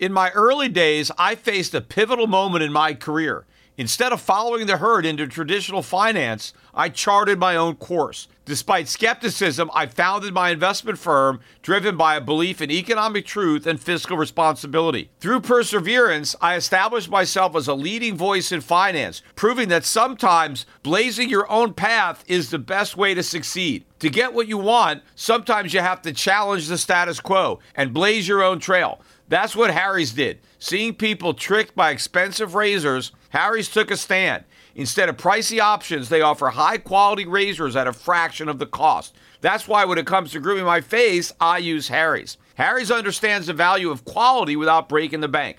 In my early days, I faced a pivotal moment in my career. Instead of following the herd into traditional finance, I charted my own course. Despite skepticism, I founded my investment firm driven by a belief in economic truth and fiscal responsibility. Through perseverance, I established myself as a leading voice in finance, proving that sometimes blazing your own path is the best way to succeed. To get what you want, sometimes you have to challenge the status quo and blaze your own trail. That's what Harry's did. Seeing people tricked by expensive razors, Harry's took a stand. Instead of pricey options, they offer high quality razors at a fraction of the cost. That's why when it comes to grooming my face, I use Harry's. Harry's understands the value of quality without breaking the bank.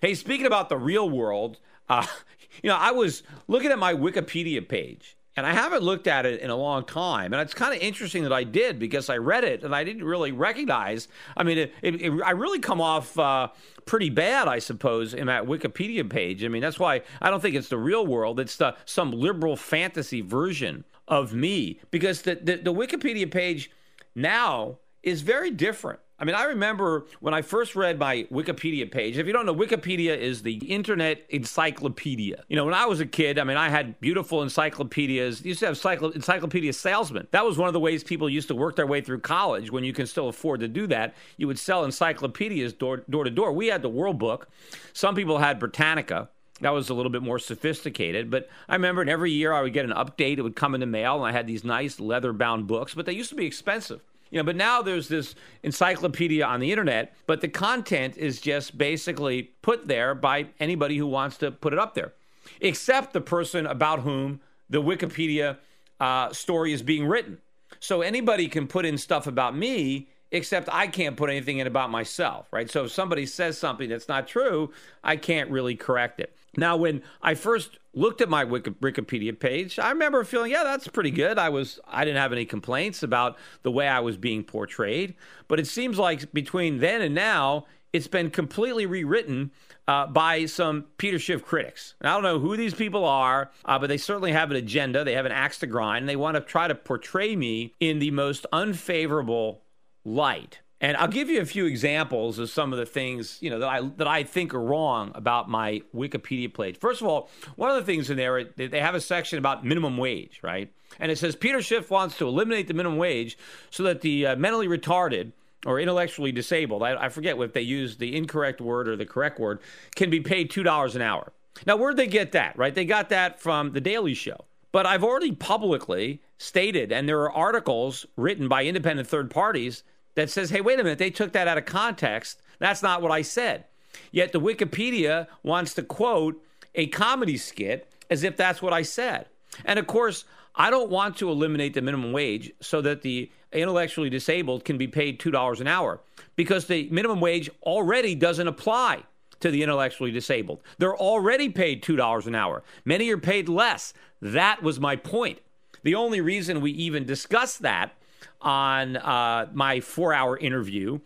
Hey, speaking about the real world, uh, you know, I was looking at my Wikipedia page, and I haven't looked at it in a long time. And it's kind of interesting that I did because I read it and I didn't really recognize. I mean, it, it, it, I really come off uh, pretty bad, I suppose, in that Wikipedia page. I mean, that's why I don't think it's the real world. It's the some liberal fantasy version of me because the, the, the Wikipedia page now is very different. I mean, I remember when I first read my Wikipedia page. If you don't know, Wikipedia is the internet encyclopedia. You know, when I was a kid, I mean, I had beautiful encyclopedias. Used to have cyclo- encyclopedia salesmen. That was one of the ways people used to work their way through college when you can still afford to do that. You would sell encyclopedias door, door to door. We had the World Book. Some people had Britannica. That was a little bit more sophisticated, but I remember every year I would get an update. It would come in the mail, and I had these nice leather bound books, but they used to be expensive. You know, but now there's this encyclopedia on the internet, but the content is just basically put there by anybody who wants to put it up there, except the person about whom the Wikipedia uh, story is being written. So anybody can put in stuff about me, except I can't put anything in about myself, right? So if somebody says something that's not true, I can't really correct it. Now, when I first looked at my Wikipedia page, I remember feeling, yeah, that's pretty good. I was, I didn't have any complaints about the way I was being portrayed. But it seems like between then and now, it's been completely rewritten uh, by some Peter Schiff critics. I don't know who these people are, uh, but they certainly have an agenda. They have an axe to grind. And they want to try to portray me in the most unfavorable light. And I'll give you a few examples of some of the things you know that I that I think are wrong about my Wikipedia page. First of all, one of the things in there they have a section about minimum wage, right? And it says Peter Schiff wants to eliminate the minimum wage so that the uh, mentally retarded or intellectually disabled, I, I forget if they use the incorrect word or the correct word, can be paid two dollars an hour. Now, where'd they get that? Right? They got that from the Daily Show. But I've already publicly stated, and there are articles written by independent third parties that says, hey, wait a minute, they took that out of context. That's not what I said. Yet the Wikipedia wants to quote a comedy skit as if that's what I said. And of course, I don't want to eliminate the minimum wage so that the intellectually disabled can be paid $2 an hour because the minimum wage already doesn't apply to the intellectually disabled. They're already paid $2 an hour. Many are paid less. That was my point. The only reason we even discussed that on uh, my four hour interview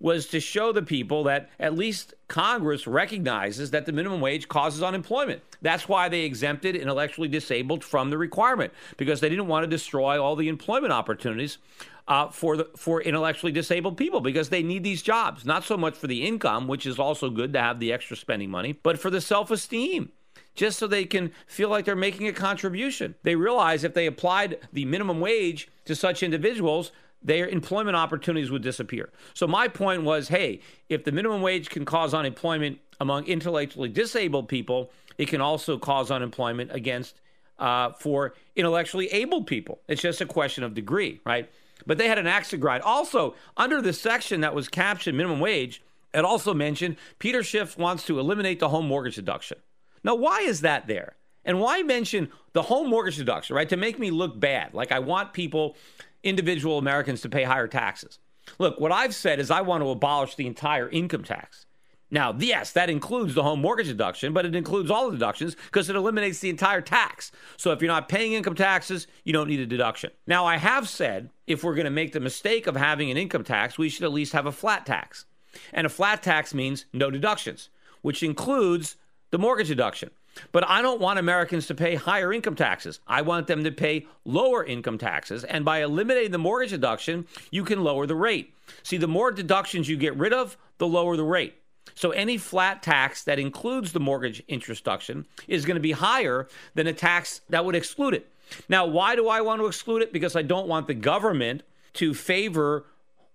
was to show the people that at least Congress recognizes that the minimum wage causes unemployment. That's why they exempted intellectually disabled from the requirement because they didn't want to destroy all the employment opportunities uh, for the for intellectually disabled people because they need these jobs, not so much for the income, which is also good to have the extra spending money, but for the self esteem just so they can feel like they're making a contribution. They realize if they applied the minimum wage to such individuals, their employment opportunities would disappear. So my point was, hey, if the minimum wage can cause unemployment among intellectually disabled people, it can also cause unemployment against uh, for intellectually able people. It's just a question of degree, right? But they had an axe to grind. Also, under the section that was captioned minimum wage, it also mentioned Peter Schiff wants to eliminate the home mortgage deduction. Now, why is that there? And why mention the home mortgage deduction, right? To make me look bad. Like I want people individual Americans to pay higher taxes. Look, what I've said is I want to abolish the entire income tax. Now, yes, that includes the home mortgage deduction, but it includes all the deductions because it eliminates the entire tax. So if you're not paying income taxes, you don't need a deduction. Now, I have said if we're going to make the mistake of having an income tax, we should at least have a flat tax. And a flat tax means no deductions, which includes the mortgage deduction. But I don't want Americans to pay higher income taxes. I want them to pay lower income taxes. And by eliminating the mortgage deduction, you can lower the rate. See, the more deductions you get rid of, the lower the rate. So any flat tax that includes the mortgage interest deduction is going to be higher than a tax that would exclude it. Now, why do I want to exclude it? Because I don't want the government to favor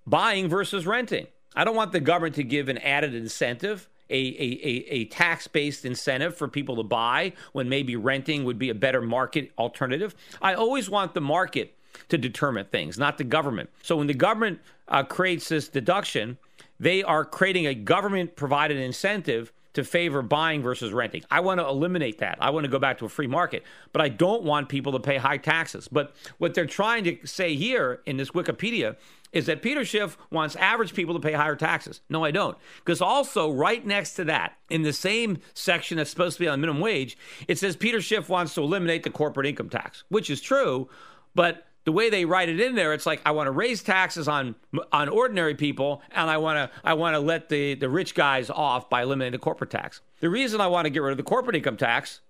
buying versus renting. I don't want the government to give an added incentive a, a, a, tax based incentive for people to buy when maybe renting would be a better market alternative. I always want the market to determine things, not the government. So when the government uh, creates this deduction, they are creating a government provided incentive to favor buying versus renting. I want to eliminate that. I want to go back to a free market, but I don't want people to pay high taxes. But what they're trying to say here in this Wikipedia is that Peter Schiff wants average people to pay higher taxes. No, I don't. Because also, right next to that, in the same section that's supposed to be on minimum wage, it says Peter Schiff wants to eliminate the corporate income tax, which is true, but the way they write it in there, it's like I want to raise taxes on on ordinary people, and I want to I want to let the the rich guys off by eliminating the corporate tax. The reason I want to get rid of the corporate income tax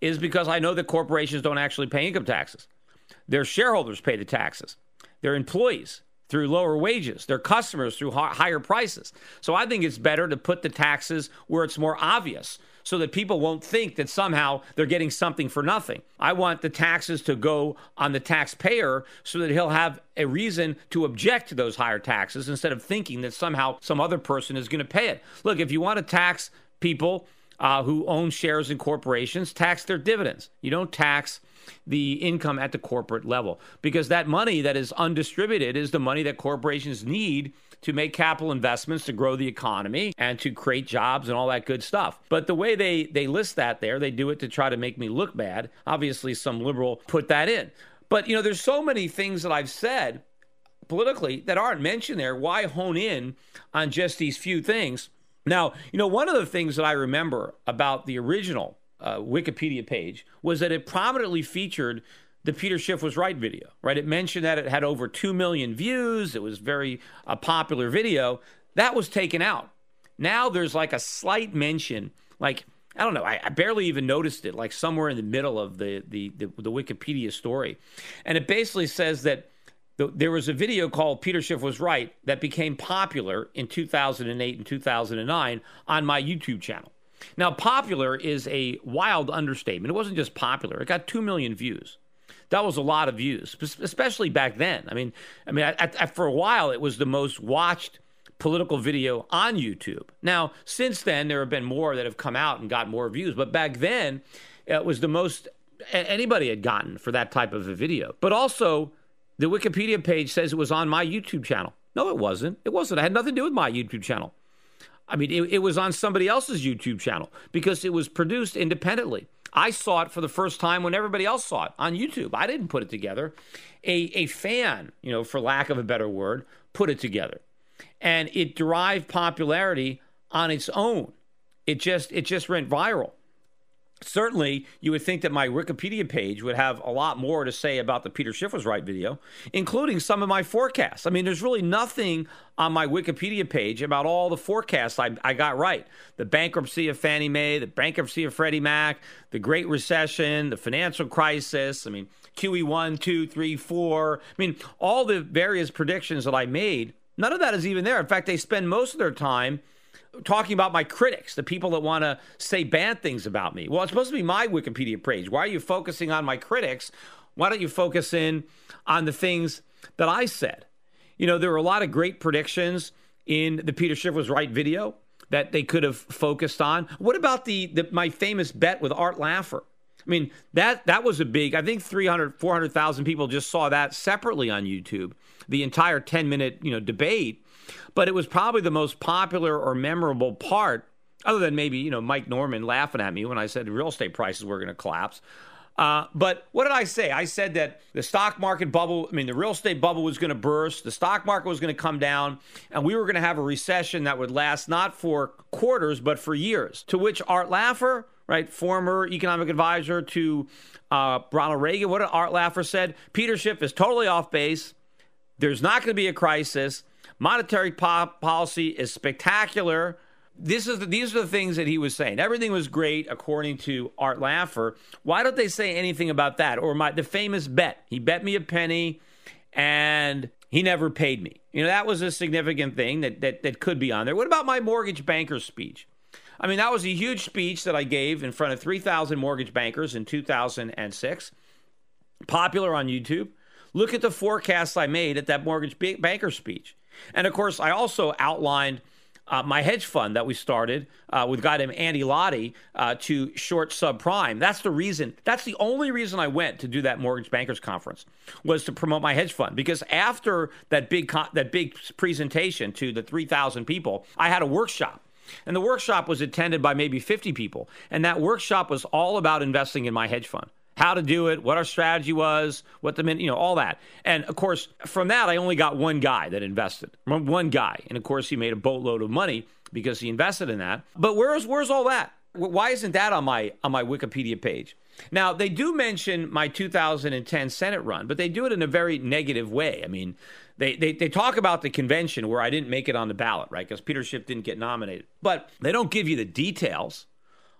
is because I know that corporations don't actually pay income taxes. Their shareholders pay the taxes. Their employees through lower wages, their customers through higher prices. So I think it's better to put the taxes where it's more obvious so that people won't think that somehow they're getting something for nothing. I want the taxes to go on the taxpayer so that he'll have a reason to object to those higher taxes instead of thinking that somehow some other person is going to pay it. Look, if you want to tax people uh, who own shares in corporations, tax their dividends. You don't tax the income at the corporate level because that money that is undistributed is the money that corporations need to make capital investments to grow the economy and to create jobs and all that good stuff. But the way they they list that there, they do it to try to make me look bad. Obviously some liberal put that in. But you know there's so many things that I've said politically that aren't mentioned there. Why hone in on just these few things? Now, you know, one of the things that I remember about the original uh, Wikipedia page was that it prominently featured the Peter Schiff was right video, right? It mentioned that it had over 2 million views. It was very a popular video. That was taken out. Now there's like a slight mention, like, I don't know, I, I barely even noticed it, like somewhere in the middle of the, the, the, the Wikipedia story. And it basically says that the, there was a video called Peter Schiff Was Right that became popular in 2008 and 2009 on my YouTube channel. Now, popular is a wild understatement. It wasn't just popular, it got 2 million views. That was a lot of views, especially back then. I mean, I mean, at, at, for a while, it was the most watched political video on YouTube. Now, since then, there have been more that have come out and got more views, but back then, it was the most anybody had gotten for that type of a video. But also, the Wikipedia page says it was on my YouTube channel. No, it wasn't. It wasn't. It had nothing to do with my YouTube channel. I mean, it, it was on somebody else's YouTube channel because it was produced independently. I saw it for the first time when everybody else saw it on YouTube. I didn't put it together. A, a fan, you know, for lack of a better word, put it together. And it derived popularity on its own. It just it just went viral. Certainly you would think that my Wikipedia page would have a lot more to say about the Peter Schiff was right video, including some of my forecasts. I mean, there's really nothing on my Wikipedia page about all the forecasts I, I got right. The bankruptcy of Fannie Mae, the bankruptcy of Freddie Mac, the Great Recession, the financial crisis. I mean, QE1, 2, 3, 4. I mean, all the various predictions that I made, none of that is even there. In fact, they spend most of their time talking about my critics, the people that want to say bad things about me. Well, it's supposed to be my Wikipedia page. Why are you focusing on my critics? Why don't you focus in on the things that I said? You know, there were a lot of great predictions in the Peter Schiff was right video that they could have focused on. What about the, the my famous bet with Art Laffer? I mean, that that was a big, I think 300, 400,000 people just saw that separately on YouTube. The entire 10 minute, you know, debate but it was probably the most popular or memorable part, other than maybe, you know, Mike Norman laughing at me when I said real estate prices were going to collapse. Uh, but what did I say? I said that the stock market bubble, I mean, the real estate bubble was going to burst, the stock market was going to come down, and we were going to have a recession that would last not for quarters, but for years. To which Art Laffer, right, former economic advisor to uh, Ronald Reagan, what did Art Laffer said? Peter Schiff is totally off base. There's not going to be a crisis. Monetary po- policy is spectacular. This is the, these are the things that he was saying. Everything was great according to Art Laffer. Why don't they say anything about that? Or my the famous bet. He bet me a penny and he never paid me. You know, that was a significant thing that, that, that could be on there. What about my mortgage banker speech? I mean, that was a huge speech that I gave in front of 3,000 mortgage bankers in 2006. Popular on YouTube. Look at the forecasts I made at that mortgage banker speech. And of course, I also outlined uh, my hedge fund that we started uh, with a guy named Andy Lottie uh, to short subprime. That's the reason. That's the only reason I went to do that mortgage bankers conference was to promote my hedge fund. Because after that big that big presentation to the three thousand people, I had a workshop. And the workshop was attended by maybe 50 people. And that workshop was all about investing in my hedge fund how to do it, what our strategy was, what the you know all that. And of course, from that I only got one guy that invested. One guy, and of course he made a boatload of money because he invested in that. But where's where's all that? Why isn't that on my on my Wikipedia page? Now they do mention my 2010 Senate run, but they do it in a very negative way. I mean, they, they, they talk about the convention where I didn't make it on the ballot, right? Because Peter Schiff didn't get nominated. But they don't give you the details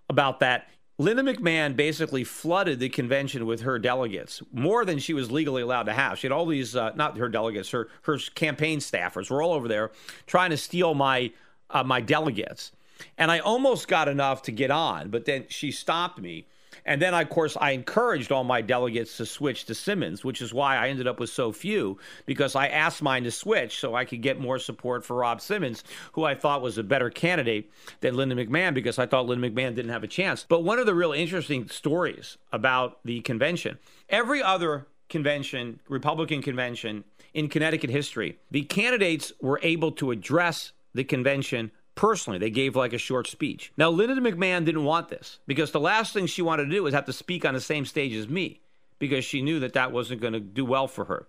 about that. Linda McMahon basically flooded the convention with her delegates more than she was legally allowed to have. She had all these, uh, not her delegates, her her campaign staffers were all over there trying to steal my uh, my delegates, and I almost got enough to get on, but then she stopped me and then, of course, I encouraged all my delegates to switch to Simmons, which is why I ended up with so few, because I asked mine to switch so I could get more support for Rob Simmons, who I thought was a better candidate than Linda McMahon, because I thought Linda McMahon didn't have a chance. But one of the real interesting stories about the convention, every other convention, Republican convention in Connecticut history, the candidates were able to address the convention personally. They gave like a short speech. Now, Linda McMahon didn't want this because the last thing she wanted to do was have to speak on the same stage as me because she knew that that wasn't going to do well for her.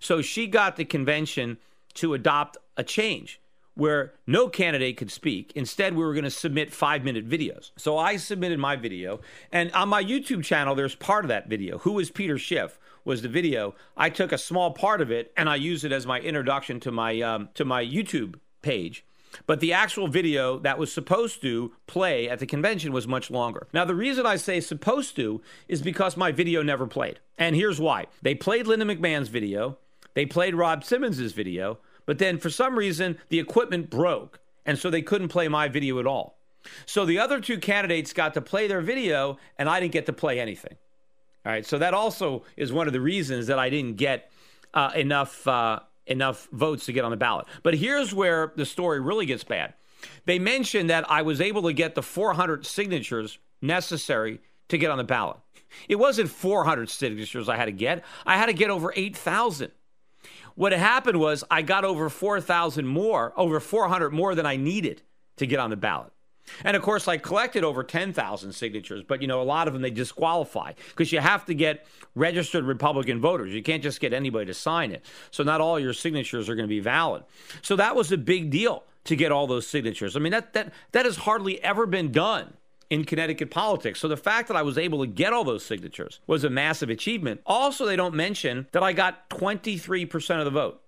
So she got the convention to adopt a change where no candidate could speak. Instead, we were going to submit five minute videos. So I submitted my video. And on my YouTube channel, there's part of that video. Who is Peter Schiff? Was the video. I took a small part of it and I used it as my introduction to my um, to my YouTube page. But the actual video that was supposed to play at the convention was much longer. Now, the reason I say supposed to is because my video never played. And here's why they played Linda McMahon's video, they played Rob Simmons's video, but then for some reason the equipment broke. And so they couldn't play my video at all. So the other two candidates got to play their video, and I didn't get to play anything. All right. So that also is one of the reasons that I didn't get uh, enough. Uh, enough votes to get on the ballot. But here's where the story really gets bad. They mentioned that I was able to get the 400 signatures necessary to get on the ballot. It wasn't 400 signatures I had to get, I had to get over 8,000. What happened was I got over 4,000 more, over 400 more than I needed to get on the ballot. And of course, I collected over 10,000 signatures, but you know, a lot of them they disqualify because you have to get registered Republican voters. You can't just get anybody to sign it. So not all your signatures are going to be valid. So that was a big deal to get all those signatures. I mean, that that that has hardly ever been done in Connecticut politics. So the fact that I was able to get all those signatures was a massive achievement. Also, they don't mention that I got 23% of the vote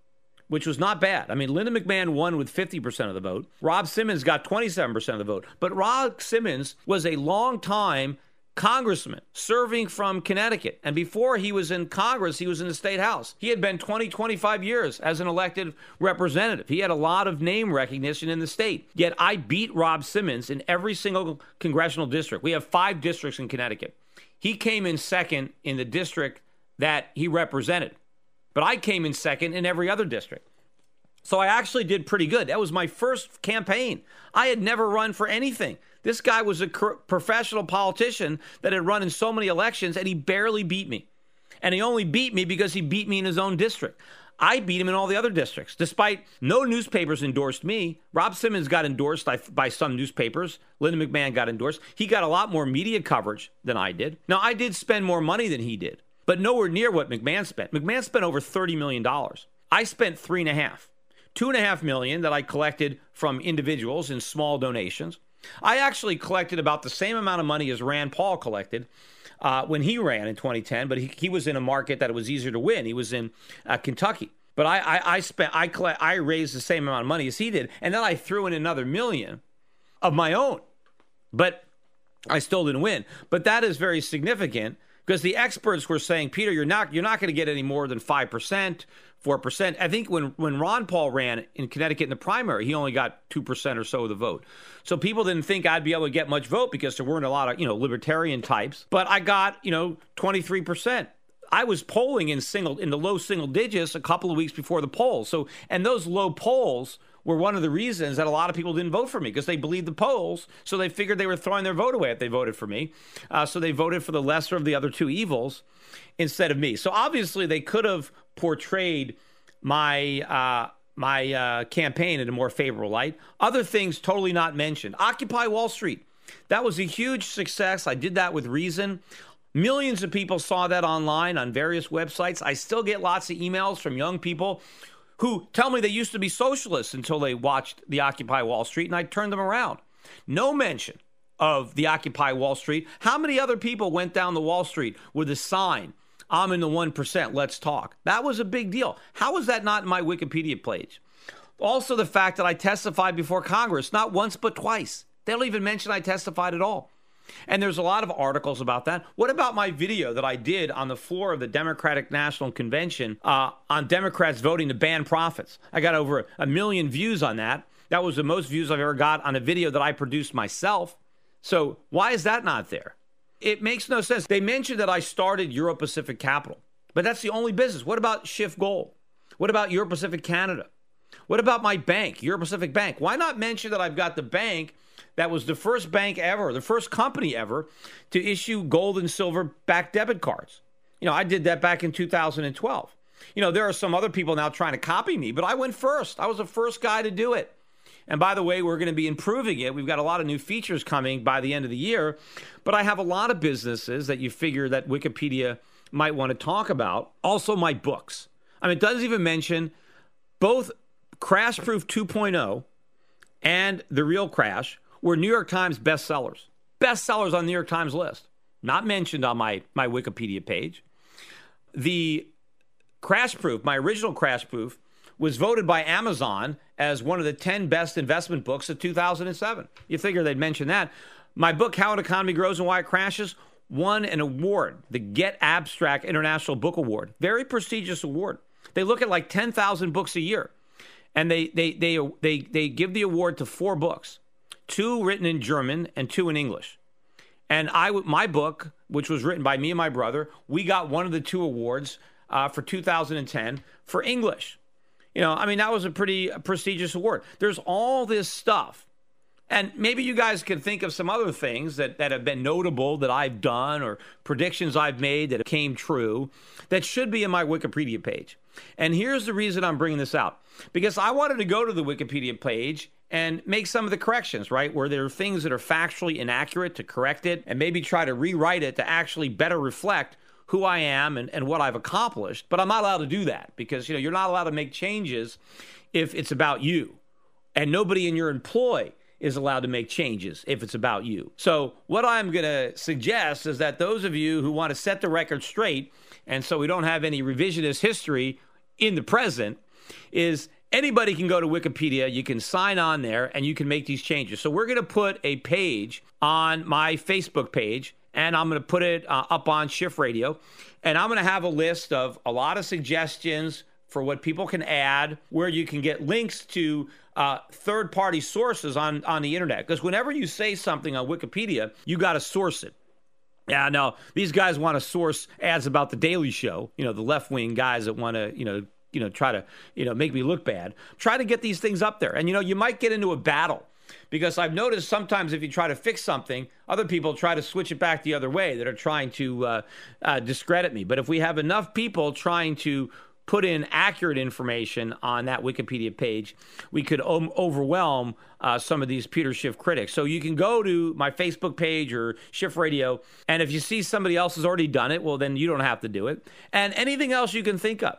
which was not bad. I mean, Linda McMahon won with 50% of the vote. Rob Simmons got 27% of the vote. But Rob Simmons was a long time congressman serving from Connecticut. And before he was in Congress, he was in the state house. He had been 20, 25 years as an elected representative. He had a lot of name recognition in the state. Yet I beat Rob Simmons in every single congressional district. We have five districts in Connecticut. He came in second in the district that he represented. But I came in second in every other district. So I actually did pretty good. That was my first campaign. I had never run for anything. This guy was a professional politician that had run in so many elections, and he barely beat me. And he only beat me because he beat me in his own district. I beat him in all the other districts. Despite no newspapers endorsed me, Rob Simmons got endorsed by some newspapers. Linda McMahon got endorsed. He got a lot more media coverage than I did. Now, I did spend more money than he did, but nowhere near what McMahon spent. McMahon spent over $30 million. I spent three and a half, two and a half million that I collected from individuals in small donations. I actually collected about the same amount of money as Rand Paul collected uh, when he ran in 2010, but he, he was in a market that it was easier to win. He was in uh, Kentucky. But I, I, I spent I collect, I raised the same amount of money as he did, and then I threw in another million of my own. But I still didn't win. But that is very significant because the experts were saying, Peter, you're not you're not going to get any more than five percent, 4%. I think when, when Ron Paul ran in Connecticut in the primary, he only got 2% or so of the vote. So people didn't think I'd be able to get much vote because there weren't a lot of, you know, libertarian types. But I got, you know, 23%. I was polling in single in the low single digits a couple of weeks before the polls. So and those low polls were one of the reasons that a lot of people didn't vote for me because they believed the polls. So they figured they were throwing their vote away if they voted for me. Uh, so they voted for the lesser of the other two evils instead of me. So obviously they could have portrayed my uh, my uh, campaign in a more favorable light. Other things totally not mentioned. Occupy Wall Street. That was a huge success. I did that with reason. Millions of people saw that online on various websites. I still get lots of emails from young people who tell me they used to be socialists until they watched the Occupy Wall Street, and I turned them around. No mention of the Occupy Wall Street. How many other people went down the Wall Street with a sign I'm in the 1%, let's talk. That was a big deal. How was that not in my Wikipedia page? Also, the fact that I testified before Congress, not once, but twice. They don't even mention I testified at all. And there's a lot of articles about that. What about my video that I did on the floor of the Democratic National Convention uh, on Democrats voting to ban profits? I got over a million views on that. That was the most views I've ever got on a video that I produced myself. So, why is that not there? it makes no sense. They mentioned that I started Euro Pacific Capital, but that's the only business. What about SchiffGold? What about Euro Pacific Canada? What about my bank, Euro Pacific Bank? Why not mention that I've got the bank that was the first bank ever, the first company ever to issue gold and silver backed debit cards? You know, I did that back in 2012. You know, there are some other people now trying to copy me, but I went first. I was the first guy to do it. And by the way, we're going to be improving it. We've got a lot of new features coming by the end of the year. But I have a lot of businesses that you figure that Wikipedia might want to talk about. Also, my books. I mean, it doesn't even mention both Crash Proof 2.0 and The Real Crash were New York Times bestsellers. Bestsellers on the New York Times list. Not mentioned on my, my Wikipedia page. The Crash Proof, my original Crash Proof, was voted by Amazon as one of the 10 best investment books of 2007. You figure they'd mention that. My book, How an Economy Grows and Why It Crashes, won an award, the Get Abstract International Book Award. Very prestigious award. They look at like 10,000 books a year. And they, they, they, they, they give the award to four books, two written in German and two in English. And I, my book, which was written by me and my brother, we got one of the two awards uh, for 2010 for English. You know, I mean, that was a pretty prestigious award. There's all this stuff. And maybe you guys can think of some other things that, that have been notable that I've done or predictions I've made that came true that should be in my Wikipedia page. And here's the reason I'm bringing this out because I wanted to go to the Wikipedia page and make some of the corrections, right? Where there are things that are factually inaccurate to correct it and maybe try to rewrite it to actually better reflect who I am and, and what I've accomplished, but I'm not allowed to do that because you know you're not allowed to make changes if it's about you. And nobody in your employ is allowed to make changes if it's about you. So, what I'm going to suggest is that those of you who want to set the record straight, and so we don't have any revisionist history in the present, is anybody can go to Wikipedia, you can sign on there, and you can make these changes. So, we're going to put a page on my Facebook page, and I'm going to put it uh, up on Schiff Radio, and I'm going to have a list of a lot of suggestions for what people can add, where you can get links to uh, third party sources on, on the internet. Because whenever you say something on Wikipedia, you got to source it. Yeah, no, these guys want to source ads about the Daily Show. You know, the left wing guys that want to, you know, you know, try to, you know, make me look bad. Try to get these things up there, and you know, you might get into a battle because I've noticed sometimes if you try to fix something, other people try to switch it back the other way that are trying to uh, uh, discredit me. But if we have enough people trying to put in accurate information on that Wikipedia page, we could o- overwhelm uh, some of these Peter Schiff critics. So you can go to my Facebook page or Schiff Radio, and if you see somebody else has already done it, well, then you don't have to do it. And anything else you can think of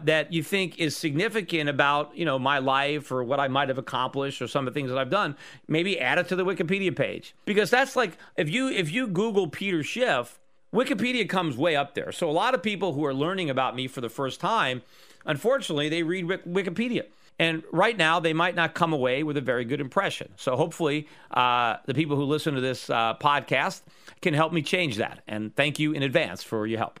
that you think is significant about you know my life or what I might have accomplished or some of the things that I've done, maybe add it to the Wikipedia page because that's like if you if you Google Peter Schiff Wikipedia comes way up there. So a lot of people who are learning about me for the first time, unfortunately, they read Wikipedia. And right now, they might not come away with a very good impression. So hopefully, uh, the people who listen to this uh, podcast can help me change that. And thank you in advance for your help.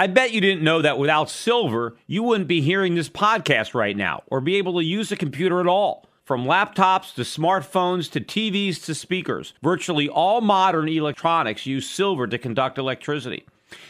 I bet you didn't know that without silver, you wouldn't be hearing this podcast right now or be able to use a computer at all. From laptops to smartphones to TVs to speakers, virtually all modern electronics use silver to conduct electricity.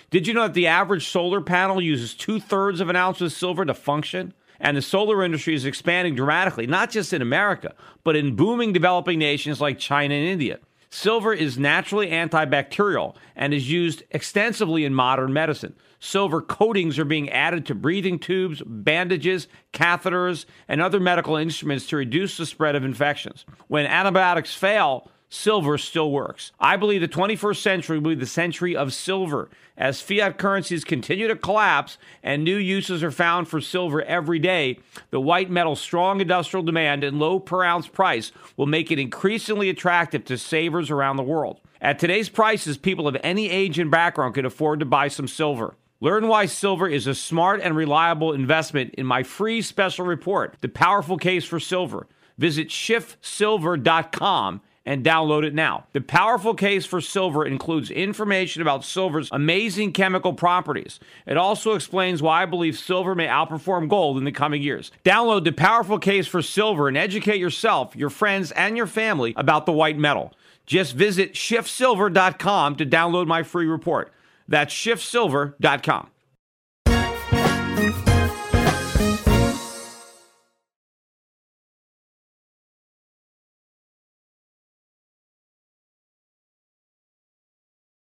Did you know that the average solar panel uses two thirds of an ounce of silver to function? And the solar industry is expanding dramatically, not just in America, but in booming developing nations like China and India. Silver is naturally antibacterial and is used extensively in modern medicine. Silver coatings are being added to breathing tubes, bandages, catheters, and other medical instruments to reduce the spread of infections. When antibiotics fail, silver still works. I believe the 21st century will be the century of silver. As fiat currencies continue to collapse and new uses are found for silver every day, the white metal's strong industrial demand and low per ounce price will make it increasingly attractive to savers around the world. At today's prices, people of any age and background can afford to buy some silver. Learn why silver is a smart and reliable investment in my free special report, The Powerful Case for Silver. Visit schiffsilver.com and download it now. The powerful case for silver includes information about silver's amazing chemical properties. It also explains why I believe silver may outperform gold in the coming years. Download the powerful case for silver and educate yourself, your friends, and your family about the white metal. Just visit schiffsilver.com to download my free report. That's schiffsilver.com.